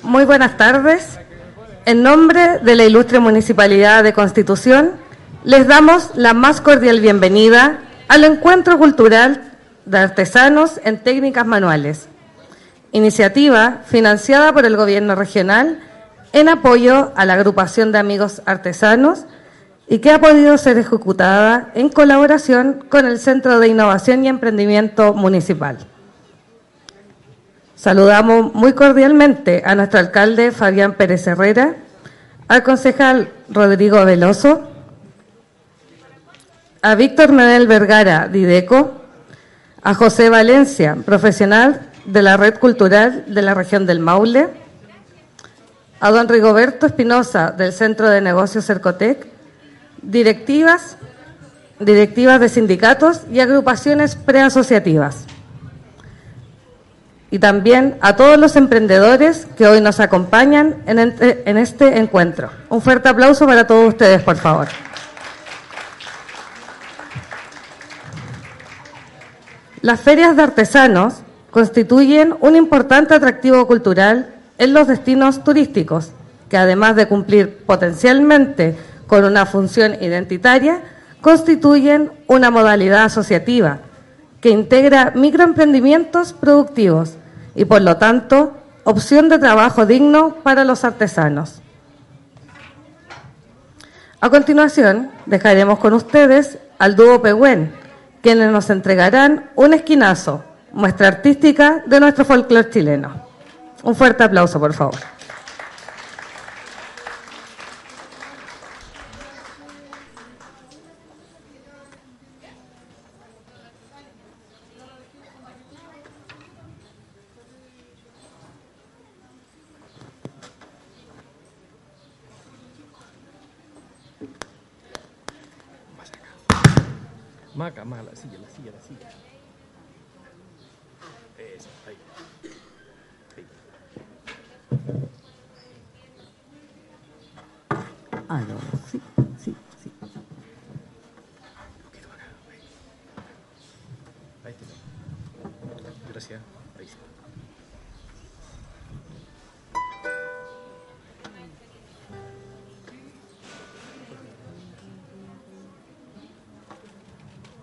Muy buenas tardes. En nombre de la ilustre Municipalidad de Constitución, les damos la más cordial bienvenida al Encuentro Cultural de Artesanos en Técnicas Manuales, iniciativa financiada por el Gobierno Regional en apoyo a la agrupación de amigos artesanos y que ha podido ser ejecutada en colaboración con el Centro de Innovación y Emprendimiento Municipal. Saludamos muy cordialmente a nuestro alcalde Fabián Pérez Herrera, al concejal Rodrigo Veloso, a Víctor Manuel Vergara Dideco, a José Valencia, profesional de la Red Cultural de la región del Maule, a don Rigoberto Espinosa del Centro de Negocios Cercotec, directivas, directivas de sindicatos y agrupaciones preasociativas y también a todos los emprendedores que hoy nos acompañan en, este encuentro. Un fuerte aplauso para todos ustedes, por favor. Las ferias de artesanos constituyen un importante atractivo cultural en los destinos turísticos, que además de cumplir potencialmente con una función identitaria, constituyen una modalidad asociativa que integra microemprendimientos productivos y por lo tanto opción de trabajo digno para los artesanos. A continuación, dejaremos con ustedes al dúo Pehuen, quienes nos entregarán un esquinazo, muestra artística de nuestro folclore chileno. Un fuerte aplauso, por favor.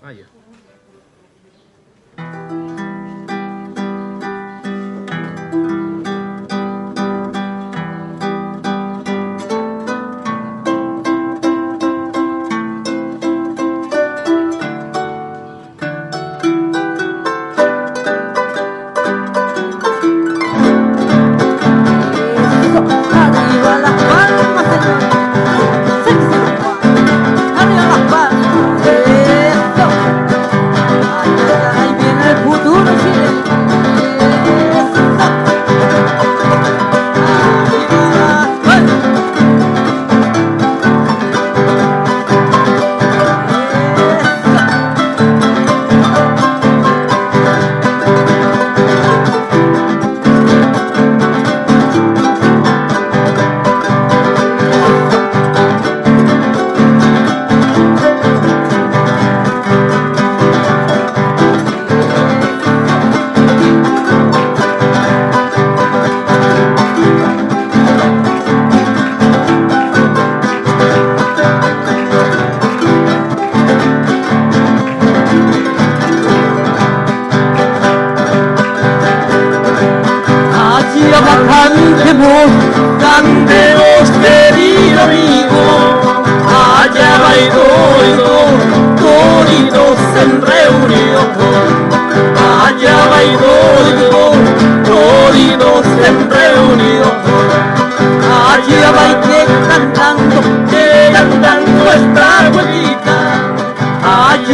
Ah, ya.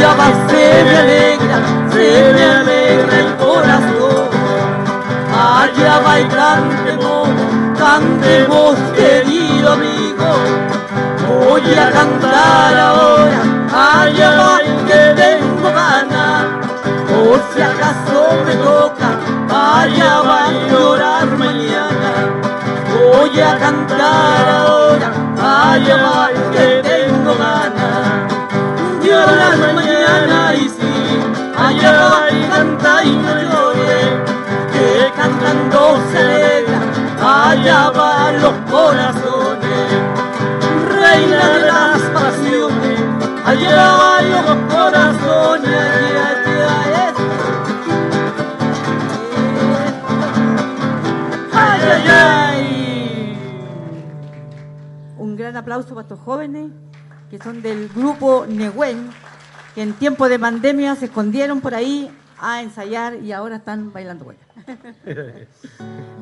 Va se me alegra, se me alegra el corazón. Allá va y cantemos, cantemos querido amigo. Voy a cantar ahora, allá va que tengo ganas. Por si acaso me toca, allá va a llorar mañana. Voy a cantar ahora, allá va que cantando se alegra, allá van los corazones, reina de las pasiones, allá van los corazones, allá. Ay, ay, ay. Un gran aplauso para estos jóvenes que son del grupo Nehuen, que en tiempo de pandemia se escondieron por ahí a ensayar y ahora están bailando cueca.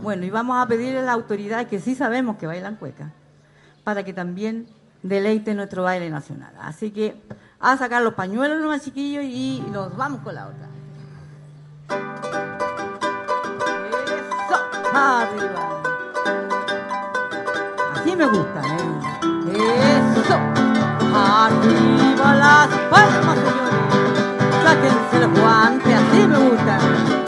bueno, y vamos a pedirle a la autoridad que sí sabemos que bailan cueca, para que también deleite nuestro baile nacional. Así que a sacar los pañuelos nomás chiquillos y nos vamos con la otra. Eso, arriba. Así me gusta, ¿eh? Eso, arriba las palmas, señores. Sáquense los guantes, así me gusta.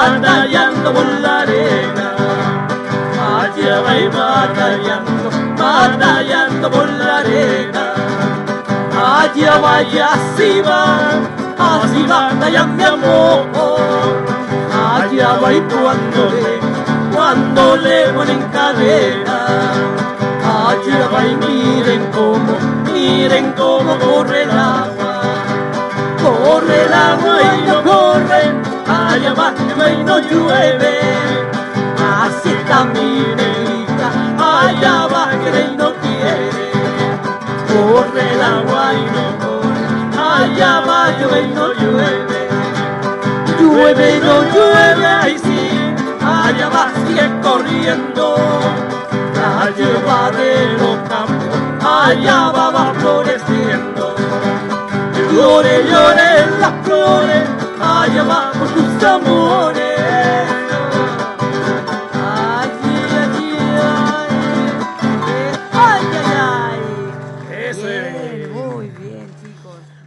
Batallando por la arena. Allá va y batallando, batallando por la arena. Allá va y así va, así batalla mi amor. Allá va y cuando le, cuando le ponen cadena. Allá va y miren cómo, miren cómo corre el no llueve. Así mi negrita, allá va que no quiere. Corre el agua y no corre, allá va llueve no llueve. Llueve y no llueve, ahí sí, allá va sigue corriendo la lleva de los campos, allá va, va floreciendo. Llore, llore las flores, allá va por tus amores.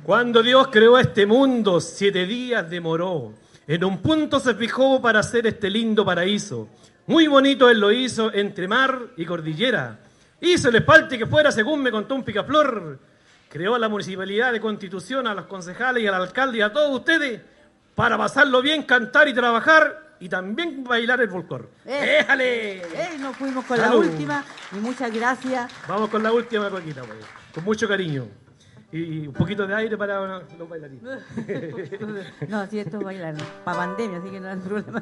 Cuando Dios creó este mundo, siete días demoró. En un punto se fijó para hacer este lindo paraíso. Muy bonito él lo hizo entre mar y cordillera. Hizo el espalte que fuera según me contó un picaflor. Creó a la municipalidad de Constitución, a los concejales y al alcalde y a todos ustedes para pasarlo bien, cantar y trabajar y también bailar el folclor. Eh. ¡Éjale! Eh, nos fuimos con Salud. la última y muchas gracias. Vamos con la última coquita, pues, con mucho cariño. Y un poquito de aire para los bailarines. No, si esto es bailar, para pandemia, así que no hay problema.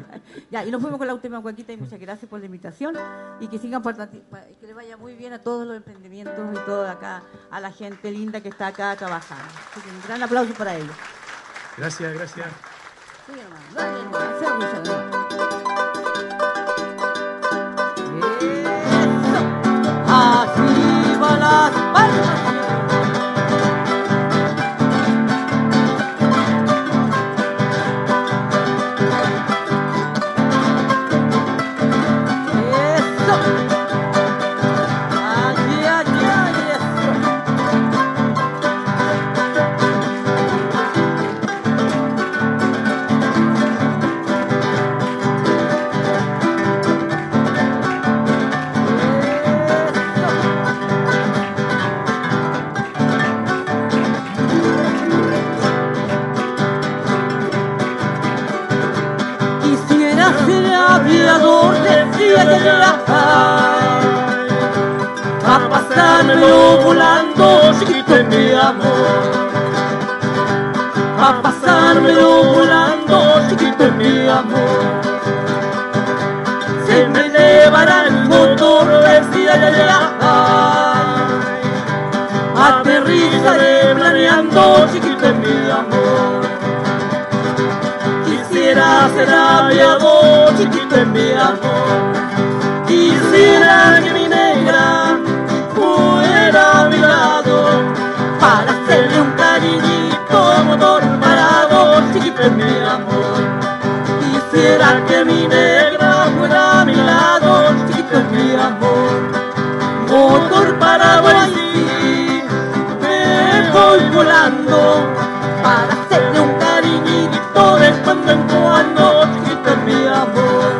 Ya, y nos fuimos con la última cuaquita y muchas gracias por la invitación y que sigan que les vaya muy bien a todos los emprendimientos y todo acá, a la gente linda que está acá trabajando. Así que un gran aplauso para ellos. Gracias, gracias. Se escucha nomás. Eso. Así va las palmas. Mi amor. A pasármelo volando, chiquito es mi amor. Se me llevará el motor, decía que era Aterrizaré planeando, chiquito es mi amor. Quisiera ser aviador, chiquito es mi amor. Quisiera que mi negra para que mi negra fuera a mi lado, chiquito es mi amor. Motor para Guayaquil, me voy volando para hacerle un cariñito de cuando en cuando, chiquito es mi amor.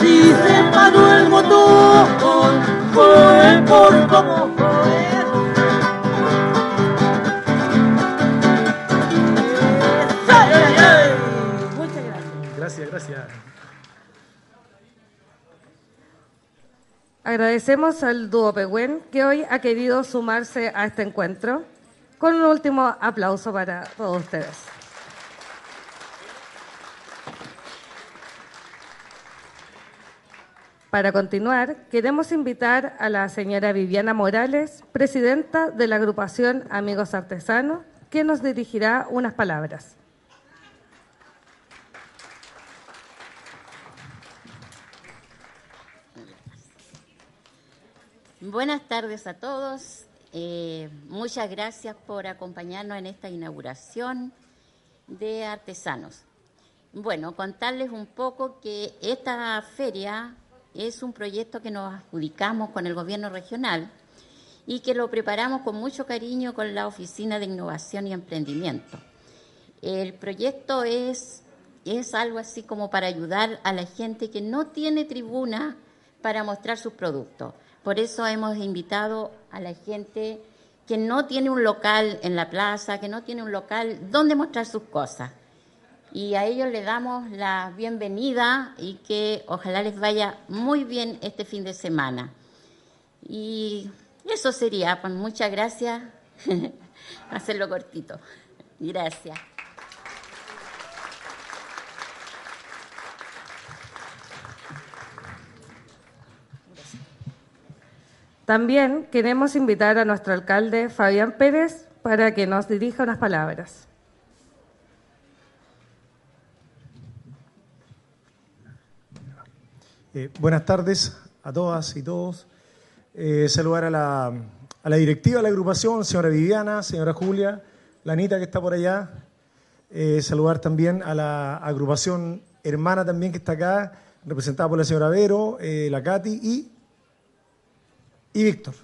Si se paró el motor, fue por como gracias. Agradecemos al dúo Pehuen que hoy ha querido sumarse a este encuentro. Con un último aplauso para todos ustedes. Para continuar, queremos invitar a la señora Viviana Morales, presidenta de la agrupación Amigos Artesanos, que nos dirigirá unas palabras. Buenas tardes a todos. Eh, muchas gracias por acompañarnos en esta inauguración de artesanos. Bueno, contarles un poco que esta feria es un proyecto que nos adjudicamos con el gobierno regional y que lo preparamos con mucho cariño con la Oficina de Innovación y Emprendimiento. El proyecto es, es algo así como para ayudar a la gente que no tiene tribuna para mostrar sus productos. Por eso hemos invitado a la gente que no tiene un local en la plaza, que no tiene un local donde mostrar sus cosas. Y a ellos les damos la bienvenida y que ojalá les vaya muy bien este fin de semana. Y eso sería, pues muchas gracias. Hacerlo cortito. Gracias. También queremos invitar a nuestro alcalde Fabián Pérez para que nos dirija unas palabras. Eh, buenas tardes a todas y todos. Eh, saludar a la, a la directiva de la agrupación, señora Viviana, señora Julia, la Anita que está por allá. Eh, saludar también a la agrupación hermana también que está acá, representada por la señora Vero, la Katy y, y Víctor.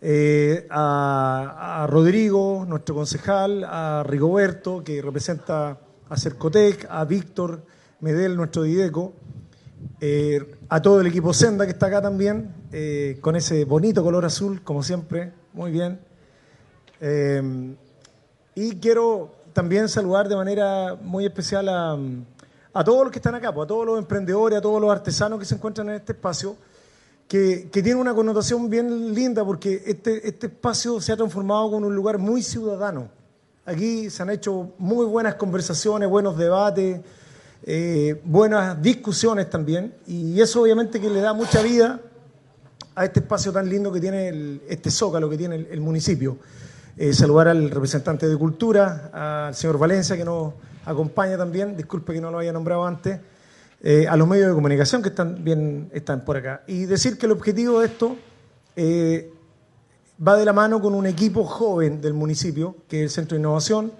Eh, a, Rodrigo, nuestro concejal, a Rigoberto, que representa a Cercotec, a Víctor Medel, nuestro Dideco, eh, a todo el equipo Senda que está acá también, eh, con ese bonito color azul, como siempre, muy bien. Y quiero también saludar de manera muy especial a, a todos los que están acá, pues, a todos los emprendedores, a todos los artesanos que se encuentran en este espacio, que, que tiene una connotación bien linda porque este, este espacio se ha transformado en un lugar muy ciudadano. Aquí se han hecho muy buenas conversaciones, buenos debates, eh, buenas discusiones también, y eso obviamente que le da mucha vida a este espacio tan lindo que tiene el- este zócalo que tiene el, el municipio. Eh, saludar al representante de Cultura, al señor Valencia que nos acompaña también, disculpe que no lo haya nombrado antes, eh, a los medios de comunicación que están, bien, están por acá. Y decir que el objetivo de esto eh, va de la mano con un equipo joven del municipio, que es el Centro de Innovación.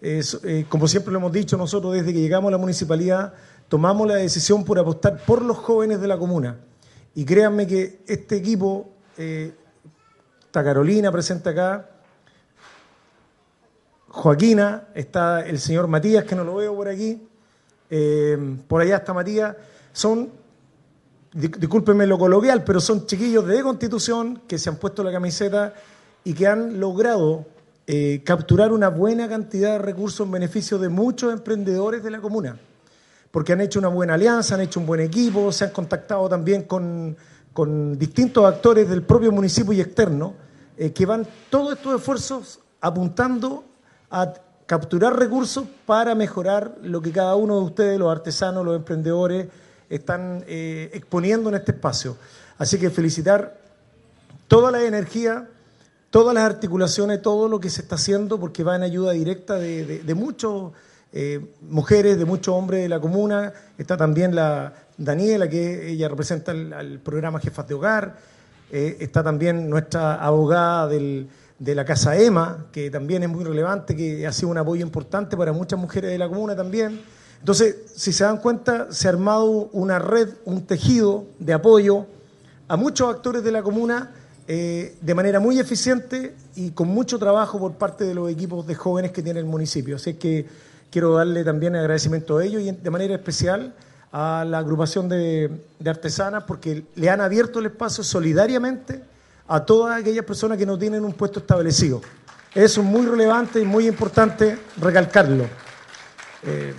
Eh, como siempre lo hemos dicho, nosotros desde que llegamos a la municipalidad tomamos la decisión por apostar por los jóvenes de la comuna. Y créanme que este equipo, está Carolina presente acá, Joaquina, está el señor Matías, que no lo veo por aquí, eh, por allá está Matías, son, di- discúlpenme lo coloquial, pero son chiquillos de Constitución que se han puesto la camiseta y que han logrado eh, capturar una buena cantidad de recursos en beneficio de muchos emprendedores de la comuna. Porque han hecho una buena alianza, han hecho un buen equipo, se han contactado también con, con distintos actores del propio municipio y externo, eh, que van todos estos esfuerzos apuntando a capturar recursos para mejorar lo que cada uno de ustedes, los artesanos, los emprendedores, están eh, exponiendo en este espacio. Así que felicitar toda la energía, todas las articulaciones, todo lo que se está haciendo, porque va en ayuda directa de, de, muchos eh, mujeres, de muchos hombres de la comuna. Está también la Daniela, que ella representa al programa Jefas de Hogar. Eh, está también nuestra abogada del- de la Casa EMA, que también es muy relevante, que ha sido un apoyo importante para muchas mujeres de la comuna también. Entonces, si se dan cuenta, se ha armado una red, un tejido de apoyo a muchos actores de la comuna eh, de manera muy eficiente y con mucho trabajo por parte de los equipos de jóvenes que tiene el municipio. Así que quiero darle también agradecimiento a ellos y de manera especial a la agrupación de, de artesanas porque le han abierto el espacio solidariamente a todas aquellas personas que no tienen un puesto establecido. Eso es muy relevante y muy importante recalcarlo. Eh,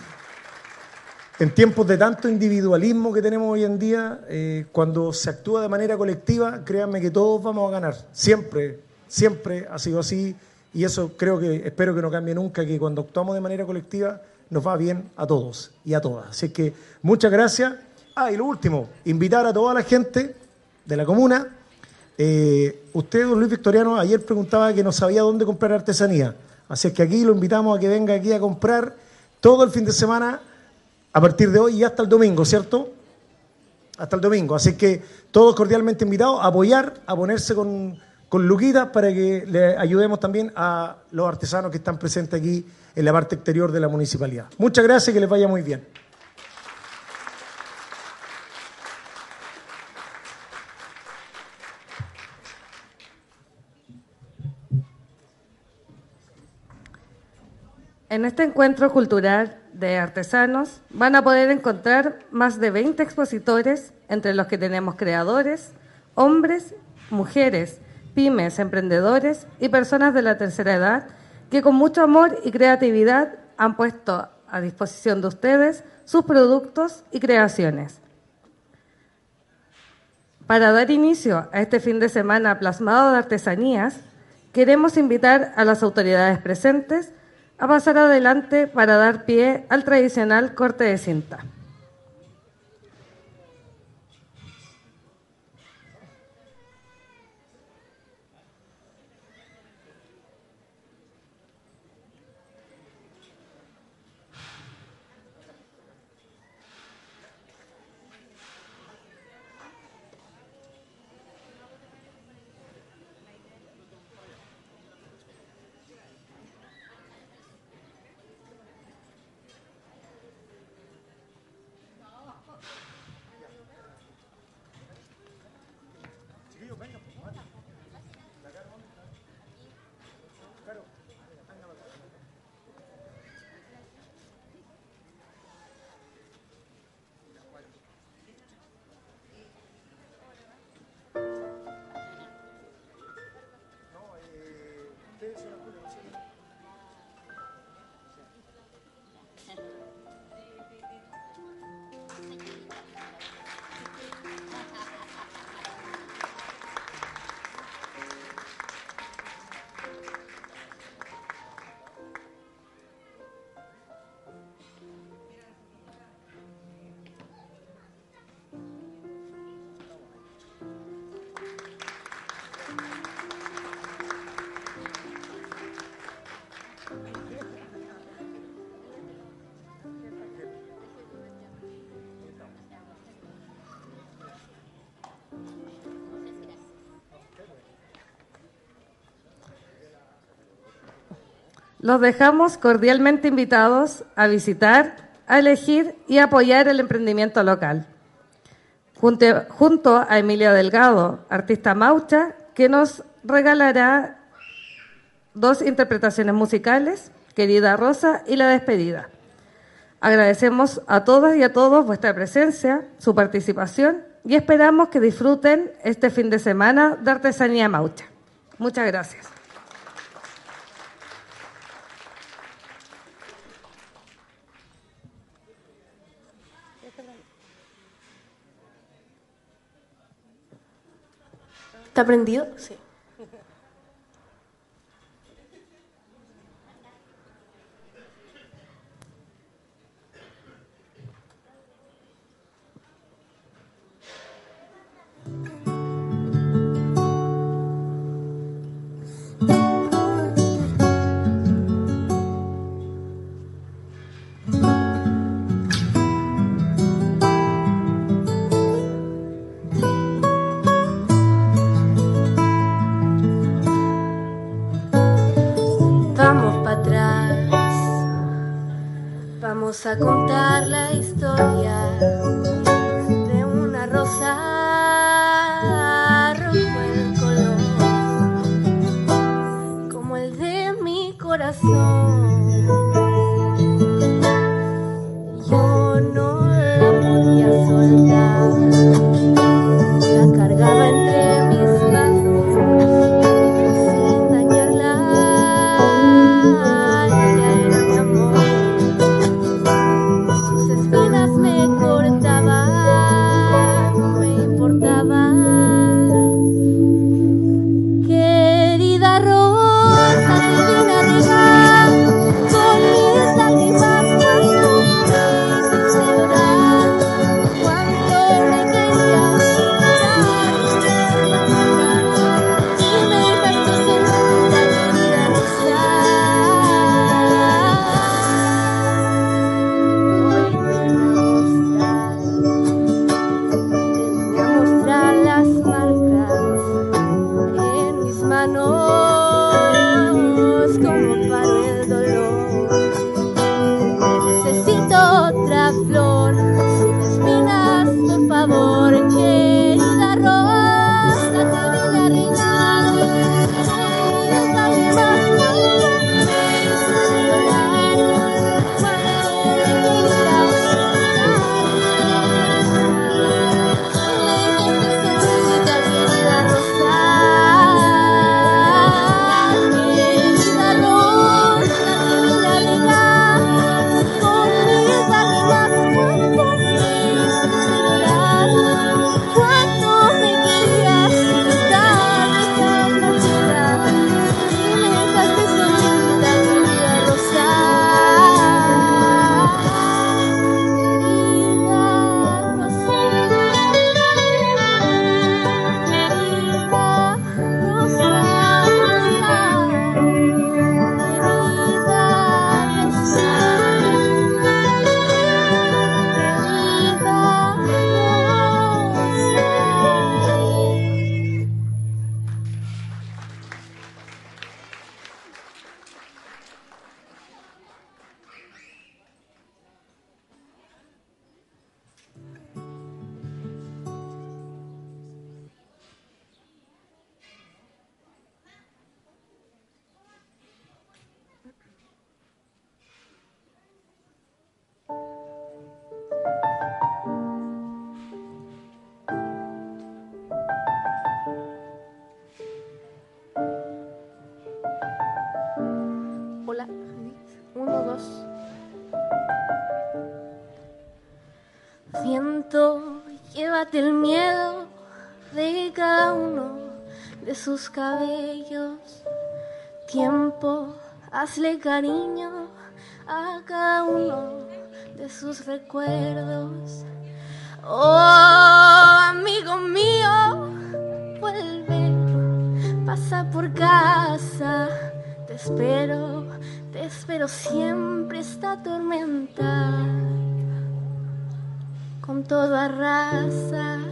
en tiempos de tanto individualismo que tenemos hoy en día, eh, cuando se actúa de manera colectiva, créanme que todos vamos a ganar. Siempre, siempre ha sido así y eso creo que, espero que no cambie nunca, que cuando actuamos de manera colectiva nos va bien a todos y a todas. Así que muchas gracias. Ah, y lo último, invitar a toda la gente de la comuna eh, usted, don Luis Victoriano, ayer preguntaba que no sabía dónde comprar artesanía. Así es que aquí lo invitamos a que venga aquí a comprar todo el fin de semana a partir de hoy y hasta el domingo, ¿cierto? Hasta el domingo. Así que todos cordialmente invitados a apoyar, a ponerse con, con Luquita para que le ayudemos también a los artesanos que están presentes aquí en la parte exterior de la municipalidad. Muchas gracias y que les vaya muy bien. En este encuentro cultural de artesanos van a poder encontrar más de 20 expositores, entre los que tenemos creadores, hombres, mujeres, pymes, emprendedores y personas de la tercera edad que con mucho amor y creatividad han puesto a disposición de ustedes sus productos y creaciones. Para dar inicio a este fin de semana plasmado de artesanías, queremos invitar a las autoridades presentes a pasar adelante para dar pie al tradicional corte de cinta. education Los dejamos cordialmente invitados a visitar, a elegir y apoyar el emprendimiento local. Junto, a Emilia Delgado, artista maucha, que nos regalará dos interpretaciones musicales, Querida Rosa y La Despedida. Agradecemos a todas y a todos vuestra presencia, su participación y esperamos que disfruten este fin de semana de Artesanía Maucha. Muchas gracias. ¿Está prendido? Sí. Llévate el miedo de cada uno de sus cabellos. Tiempo, hazle cariño a cada uno de sus recuerdos. Oh, amigo mío, vuelve, pasa por casa, te espero, te espero siempre esta tormenta, toda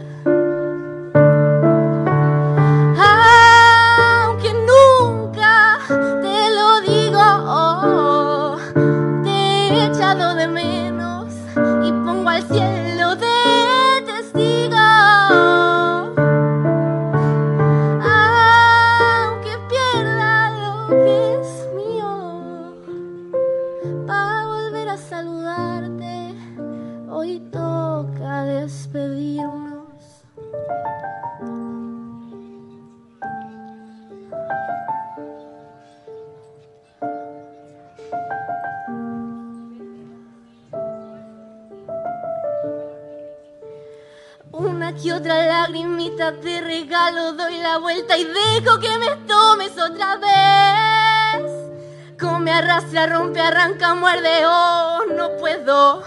lagrimita te regalo, doy la vuelta y dejo que me tomes otra vez. Come, arrastra, rompe, arranca, muerde, oh, no puedo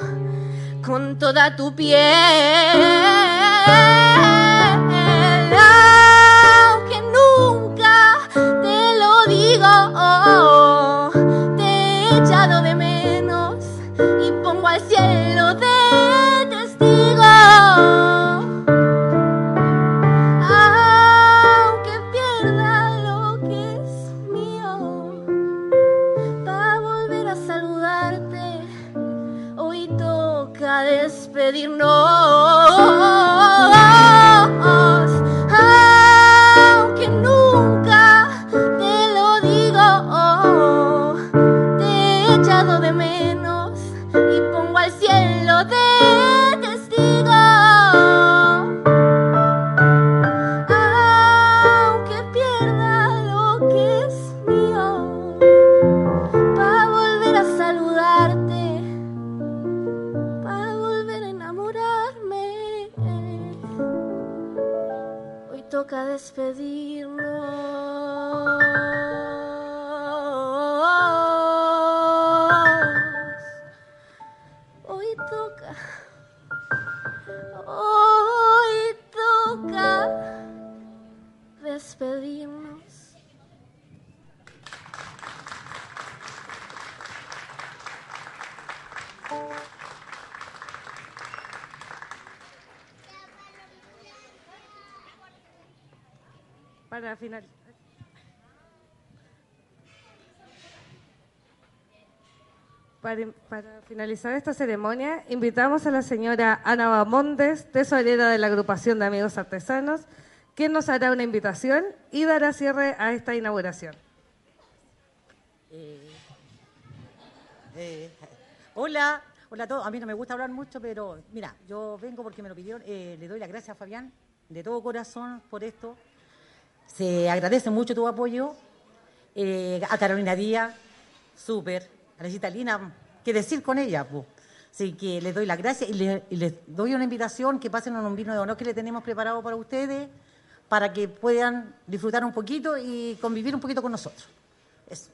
con toda tu piel. Para final. Para, para finalizar esta ceremonia, invitamos a la señora Ana Bamondes, tesorera de la agrupación de amigos artesanos, quien nos hará una invitación y dará cierre a esta inauguración. Eh, hola, hola a todos. A mí no me gusta hablar mucho, pero mira, yo vengo porque me lo pidieron. Eh, le doy las gracias a Fabián de todo corazón por esto. Se agradece mucho tu apoyo. Eh, a Carolina Díaz, súper. A la Citalina, qué decir con ella, pues. Así que les doy las gracias y, le- y les doy una invitación que pasen un vino de honor que le tenemos preparado para ustedes, para que puedan disfrutar un poquito y convivir un poquito con nosotros. Eso.